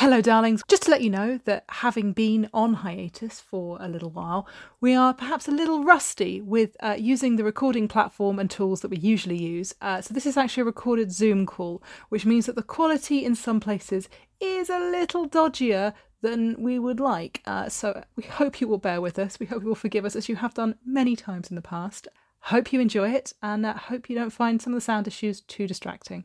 Hello, darlings. Just to let you know that having been on hiatus for a little while, we are perhaps a little rusty with uh, using the recording platform and tools that we usually use. Uh, so, this is actually a recorded Zoom call, which means that the quality in some places is a little dodgier than we would like. Uh, so, we hope you will bear with us. We hope you will forgive us as you have done many times in the past. Hope you enjoy it and uh, hope you don't find some of the sound issues too distracting.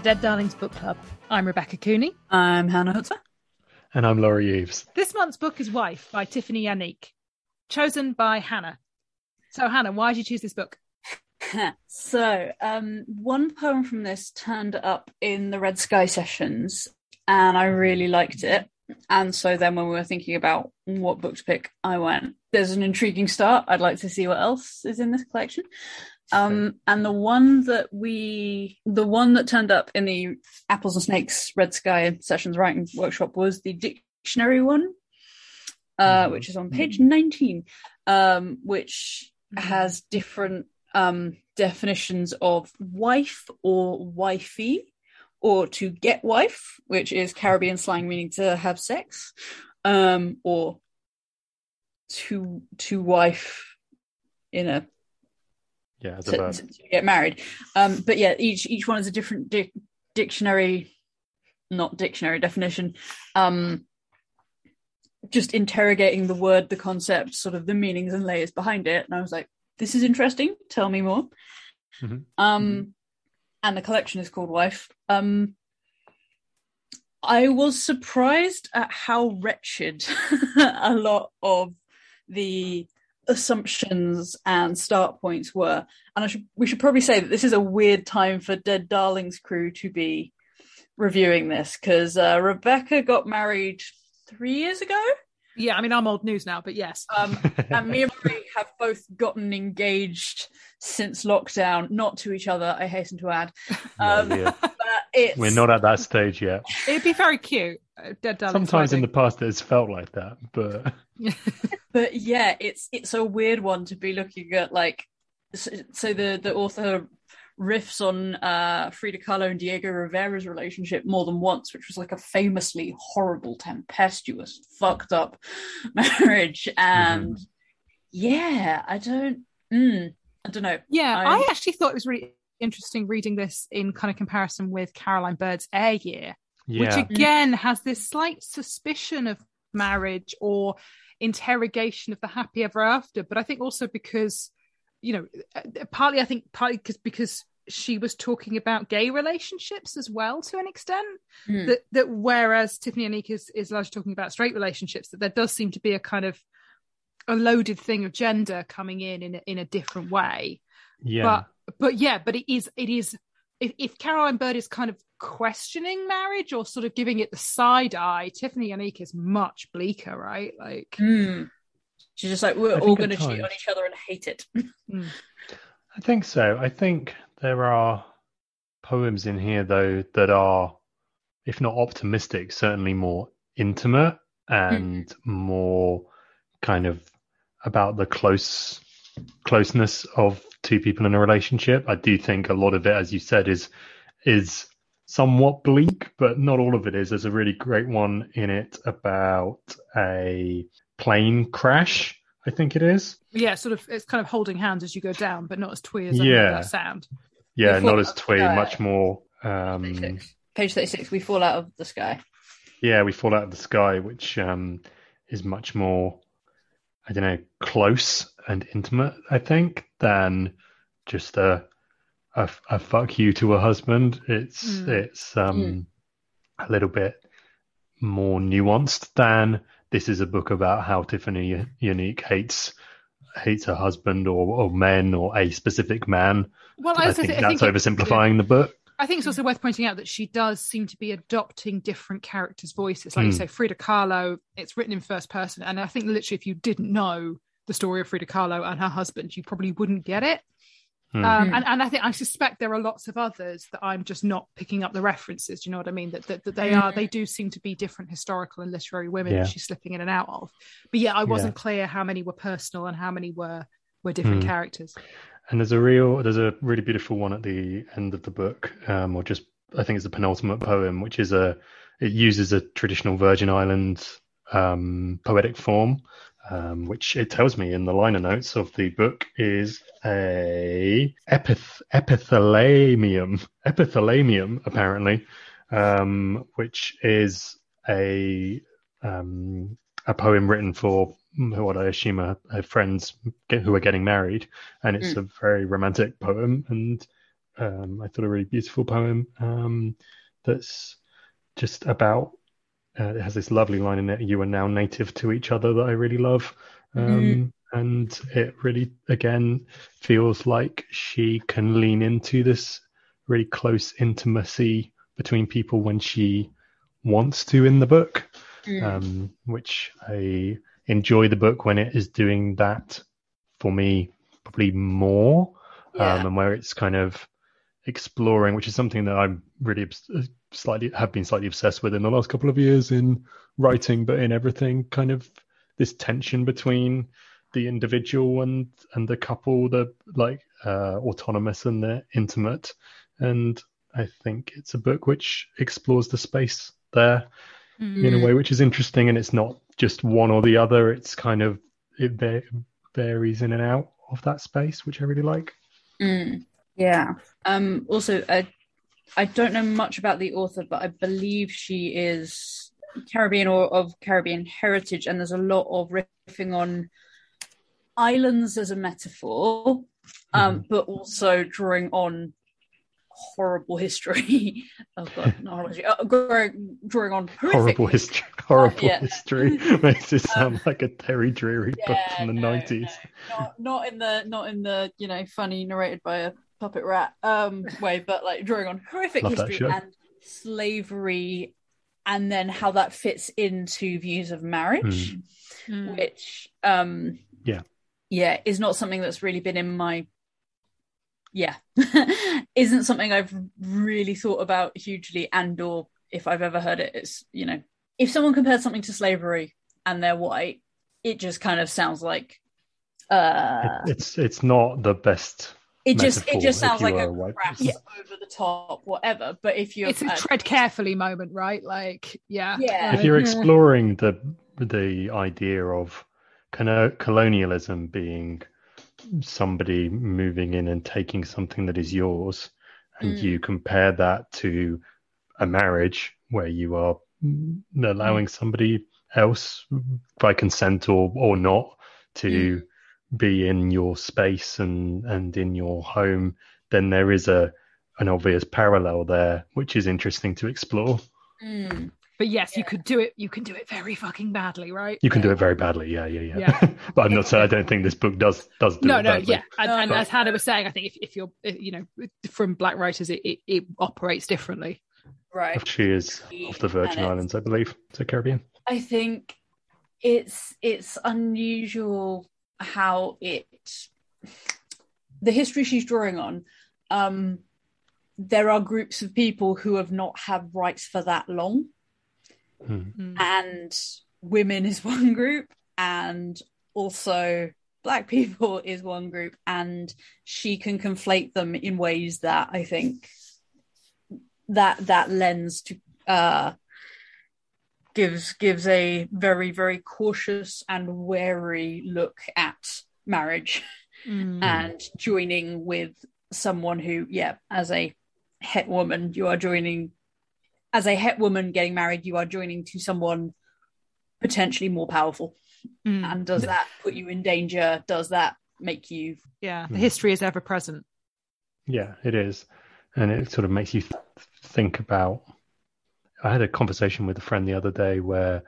To Dead Darlings Book Club. I'm Rebecca Cooney. I'm Hannah Hutzer. And I'm Laurie Eves. This month's book is Wife by Tiphanie Yanique, chosen by Hannah. So, Hannah, why did you choose this book? so, um, one poem from this turned up in the Red Sky sessions, and I really liked it. And so then, when we were thinking about what book to pick, I went, "There's an intriguing start. I'd like to see what else is in this collection." Um, and the one that we, the one that turned up in the Apples and Snakes Red Sky Sessions writing workshop was the dictionary one, uh, mm-hmm. which is on page 19, um, which mm-hmm. has different um, definitions of wife or wifey, or to get wife, which is Caribbean slang meaning to have sex, um, or to to wife in a yeah to, to, to, get married. Um, but yeah, each each one is a different di- dictionary, not dictionary definition. Um, just interrogating the word, the concept, sort of the meanings and layers behind it. And I was like, this is interesting. Tell me more. Mm-hmm. Um, mm-hmm. and the collection is called Wife. Um, I was surprised at how wretched a lot of the assumptions and start points were. And I should we should probably say that this is a weird time for Dead Darlings crew to be reviewing this because uh, Rebecca got married three years ago. Yeah, I mean, I'm old news now, but yes. Um, and me and Marie have both gotten engaged since lockdown, not to each other, I hasten to add. Um, yeah, yeah. We're not at that stage yet. It'd be very cute. Uh, Dead Sometimes in the past it's felt like that, but but yeah, it's it's a weird one to be looking at. Like, so, so the the author riffs on uh, Frida Kahlo and Diego Rivera's relationship more than once, which was like a famously horrible, tempestuous, fucked up marriage. And mm-hmm. yeah, I don't, mm, I don't know. Yeah, I, I actually thought it was really interesting reading this in kind of comparison with Caroline Bird's Air Year, yeah. which again has this slight suspicion of marriage or interrogation of the happy ever after. But I think also because you know, partly I think partly because because she was talking about gay relationships as well to an extent. Mm. That that whereas Tiphanie Yanique is is largely talking about straight relationships, that there does seem to be a kind of a loaded thing of gender coming in in a, in a different way. Yeah. But but yeah, but it is it is if, if Caroline Bird is kind of questioning marriage or sort of giving it the side eye, Tiphanie Yanique is much bleaker, right? Like mm. she's just like we're all going to cheat on each other and hate it. mm. I think so. I think there are poems in here though that are, if not optimistic, certainly more intimate and mm. more kind of about the close closeness of two people in a relationship. I do think a lot of it, as you said, is is somewhat bleak, but not all of it is. There's a really great one in it about a plane crash. I think it is. Yeah, sort of. It's kind of holding hands as you go down, but not as twee as yeah. that sound. Yeah, not as twee, much more. Um, 36. Page thirty-six. We fall out of the sky. Yeah, we fall out of the sky, which um, is much more, I don't know, close and intimate. I think than just a a, a fuck you to a husband. It's mm. it's um, mm. a little bit more nuanced than this is a book about how Tiphanie Yanique hates hates her husband or, or men or a specific man. Well, I, I think that's I think oversimplifying it, the book. I think it's also worth pointing out that she does seem to be adopting different characters' voices. Like mm. you hmm. say, Frida Kahlo, it's written in first person. And I think literally, if you didn't know the story of Frida Kahlo and her husband, you probably wouldn't get it. Mm. Um, and, and I think I suspect there are lots of others that I'm just not picking up the references. Do you know what I mean? That that, that they are they do seem to be different historical and literary women yeah. that she's slipping in and out of. But yeah, I wasn't yeah. clear how many were personal and how many were were different mm. characters. And there's a real there's a really beautiful one at the end of the book, um, or just I think it's the penultimate poem, which is a it uses a traditional Virgin Islands um, poetic form um, which it tells me in the liner notes of the book is a epith- epithalamium, epithalamium apparently, um, which is a um, a poem written for what I assume are, are friends get, who are getting married, and it's mm. a very romantic poem, and um, I thought a really beautiful poem um, that's just about uh, it has this lovely line in it you are now native to each other that i really love um, mm and it really again feels like she can lean into this really close intimacy between people when she wants to in the book mm. um, which i enjoy the book when it is doing that for me probably more yeah. um, and where it's kind of exploring, which is something that I'm really slightly have been slightly obsessed with in the last couple of years in writing, but in everything, kind of this tension between the individual and and the couple, the like uh, autonomous and the intimate. And I think it's a book which explores the space there mm. in a way which is interesting, and it's not just one or the other. It's kind of it varies in and out of that space, which I really like. Mm. Yeah. Um, also, I, I don't know much about the author, but I believe she is Caribbean or of Caribbean heritage, and there's a lot of riffing on islands as a metaphor, um, mm-hmm. but also drawing on horrible history. oh god, not. Uh, drawing, drawing on horrible history. Horrible uh, yeah. history makes it sound um, like a Terry Deary yeah, book from the nineties. No, no. Not, not in the not in the you know funny narrated by a puppet rat um way, but like drawing on horrific Love history and slavery and then how that fits into views of marriage, mm. which um yeah. Yeah, is not something that's really been in my yeah. isn't something I've really thought about hugely and or if I've ever heard it, it's you know, if someone compares something to slavery and they're white, it just kind of sounds like uh it, it's it's not the best it just it just sounds like a crap yeah. over the top whatever but if you it's a tread carefully moment right? Like yeah. Yeah. If you're exploring the the idea of colonialism being somebody moving in and taking something that is yours and mm. you compare that to a marriage where you are allowing somebody else by consent or or not to mm be in your space and and in your home, then there is a an obvious parallel there, which is interesting to explore. Mm. But yes, yeah. you could do it. You can do it very fucking badly, right? You can do it very badly. Yeah, yeah, yeah. yeah. but I'm not saying I don't think this book does does do no, it no, badly. yeah. And, and as Hannah was saying, I think if, if you're, you know, from black writers, it, it, it operates differently. Right. She is off the Virgin Islands, I believe. So Caribbean. I think it's it's unusual how it the history she's drawing on um there are groups of people who have not had rights for that long hmm. and women is one group and also black people is one group and she can conflate them in ways that i think that that lends to uh gives gives a very very cautious and wary look at marriage mm. and joining with someone who yeah as a het woman you are joining as a het woman getting married you are joining to someone potentially more powerful. Mm. and does that put you in danger? Does that make you yeah the history is ever present. Yeah it is. And it sort of makes you th- think about I had a conversation with a friend the other day where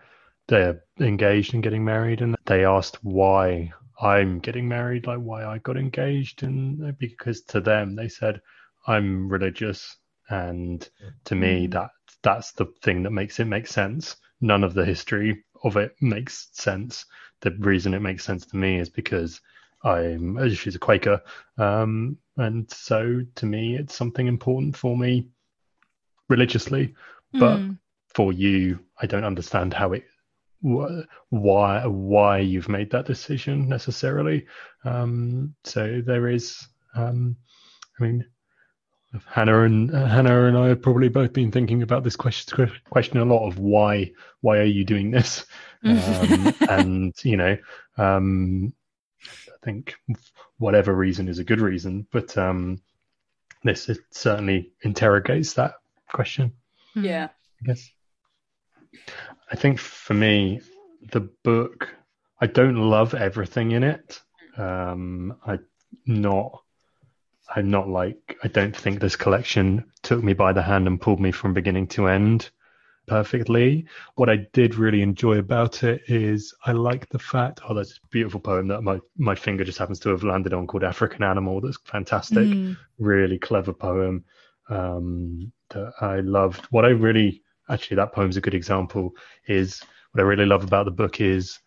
they're engaged and getting married, and they asked why I'm getting married, like why I got engaged, and because to them they said I'm religious, and to me mm. that that's the thing that makes it make sense. None of the history of it makes sense. The reason it makes sense to me is because I'm as she's a Quaker, um, and so to me, it's something important for me religiously. But mm. for you, I don't understand how it why why you've made that decision necessarily. Um, so there is, um, I mean, Hannah and uh, Hannah and I have probably both been thinking about this question question a lot of why why are you doing this, um, and you know, um, I think whatever reason is a good reason, but um, this certainly interrogates that question. Yeah, I guess. I think for me, the book, I don't love everything in it. Um, I not, I'm not like, I don't think this collection took me by the hand and pulled me from beginning to end perfectly. What I did really enjoy about it is I like the fact, oh, that's a beautiful poem that my, my finger just happens to have landed on called African Animal. That's fantastic, mm. really clever poem um, that I loved. What I really actually that poem's a good example is what I really love about the book is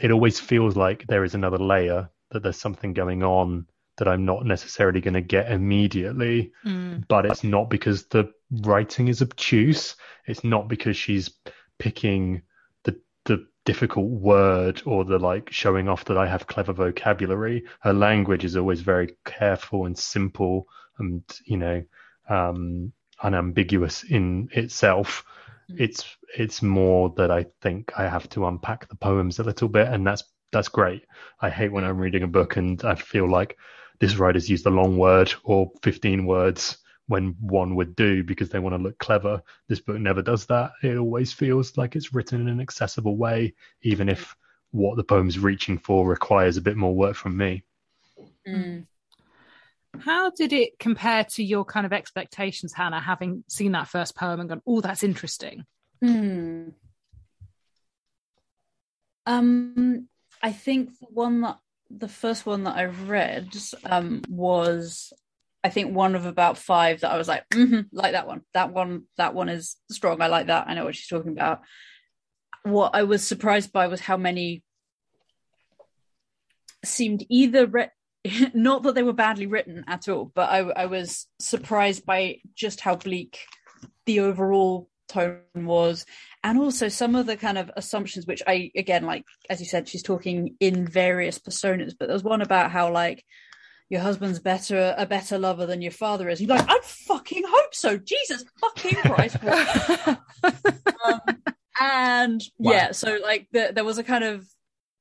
it always feels like there is another layer that there's something going on that I'm not necessarily going to get immediately mm. but it's not because the writing is obtuse it's not because she's picking the the difficult word or the like showing off that I have clever vocabulary her language is always very careful and simple and you know um unambiguous in itself. Mm. It's it's more that I think I have to unpack the poems a little bit, and that's that's great. I hate when I'm reading a book and I feel like this writer's used a long word or 15 words when one would do because they want to look clever. This book never does that. It always feels like it's written in an accessible way, even if what the poem's reaching for requires a bit more work from me. Mm. How did it compare to your kind of expectations, Hannah, having seen that first poem and gone, oh, that's interesting? Hmm. Um, I think the one that the first one that I read um, was, I think one of about five that I was like, mm-hmm, like that one. That one, that one is strong. I like that. I know what she's talking about. What I was surprised by was how many seemed either re- not that they were badly written at all, but I, I was surprised by just how bleak the overall tone was and also some of the kind of assumptions which i again like as you said she's talking in various personas but there's one about how like your husband's better a better lover than your father is. You're like, i'd fucking hope so. Jesus fucking Christ. um, and wow. yeah, so like the, there was a kind of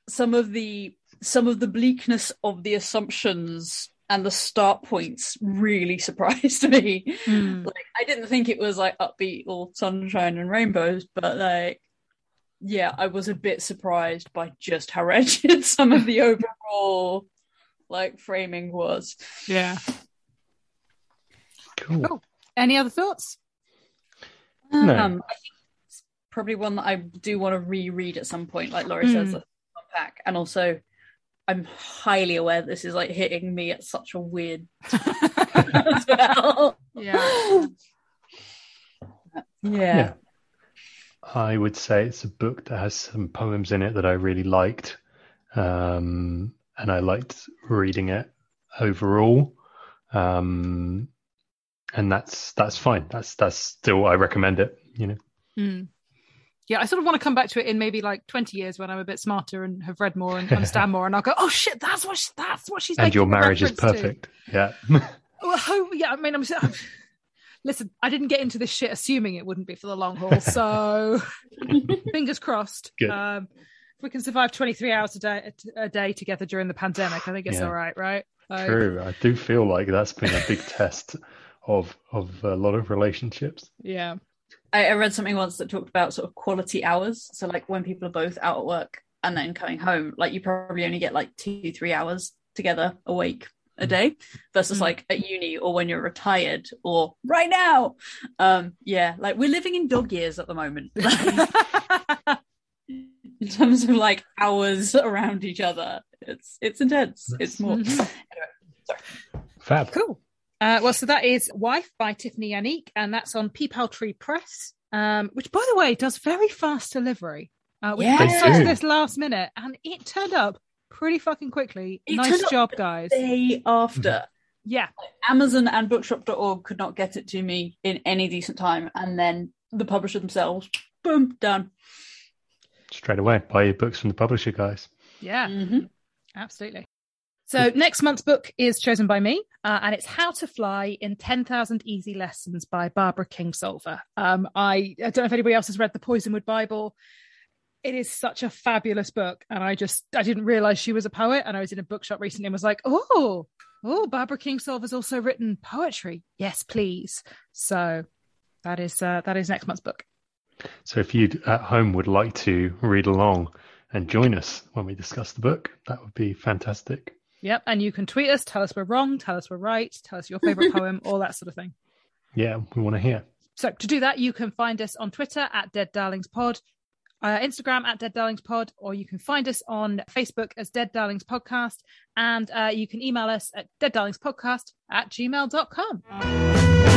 some of the some of the bleakness of the assumptions and the start points really surprised me. Mm. Like I didn't think it was like upbeat or sunshine and rainbows, but like yeah, I was a bit surprised by just how wretched some of the overall like framing was. Yeah. Cool. cool. Any other thoughts? No. Um, I think it's probably one that I do want to reread at some point, like Laurie mm. says, unpack, and also I'm highly aware this is like hitting me at such a weird as well. Yeah. yeah. Yeah. I would say it's a book that has some poems in it that I really liked. Um, and I liked reading it overall. Um, and that's that's fine. That's that's still I recommend it, you know. Mm yeah, I sort of want to come back to it in maybe like 20 years when I'm a bit smarter and have read more and understand more, and I'll go, oh shit, that's what she, that's what she's. And your marriage is perfect. To. Yeah. well, yeah, I mean, I'm, I'm. Listen, I didn't get into this shit assuming it wouldn't be for the long haul, so fingers crossed. Good. Um, if we can survive 23 hours a day a day together during the pandemic, I think it's yeah. all right, right? Like, True. I do feel like that's been a big test of of a lot of relationships. Yeah. I, I read something once that talked about sort of quality hours. So like when people are both out at work and then coming home, like you probably only get like two, three hours together awake a day versus mm. like at uni or when you're retired or right now. Um, yeah, like we're living in dog years at the moment. in terms of like hours around each other. It's it's intense. It's more mm-hmm. anyway, sorry. Fab. Cool. Uh, well, so that is Wife by Tiphanie Yanique, and that's on Peepal Tree Press, um, which, by the way, does very fast delivery. Uh, we yeah. posted this last minute, and it turned up pretty fucking quickly. It nice job, guys. Day after. Yeah. Amazon and bookshop.org could not get it to me in any decent time. And then the publisher themselves, boom, done. Straight away, buy your books from the publisher, guys. Yeah, mm-hmm. absolutely. So next month's book is chosen by me, uh, and it's How to Fly in 10,000 Easy Lessons by Barbara Kingsolver. Um, I, I don't know if anybody else has read the Poisonwood Bible. It is such a fabulous book, and I just I didn't realize she was a poet. And I was in a bookshop recently and was like, oh, oh, Barbara Kingsolver's also written poetry. Yes, please. So that is uh, that is next month's book. So if you at home would like to read along and join us when we discuss the book, that would be fantastic. Yep, and you can tweet us, tell us we're wrong, tell us we're right, tell us your favorite poem, all that sort of thing. Yeah, we want to hear. So to do that, you can find us on Twitter at Dead Darlings Pod, uh, Instagram at Dead Darlings Pod, or you can find us on Facebook as Dead Darlings Podcast, and uh, you can email us at deaddarlingspodcast at gmail.com.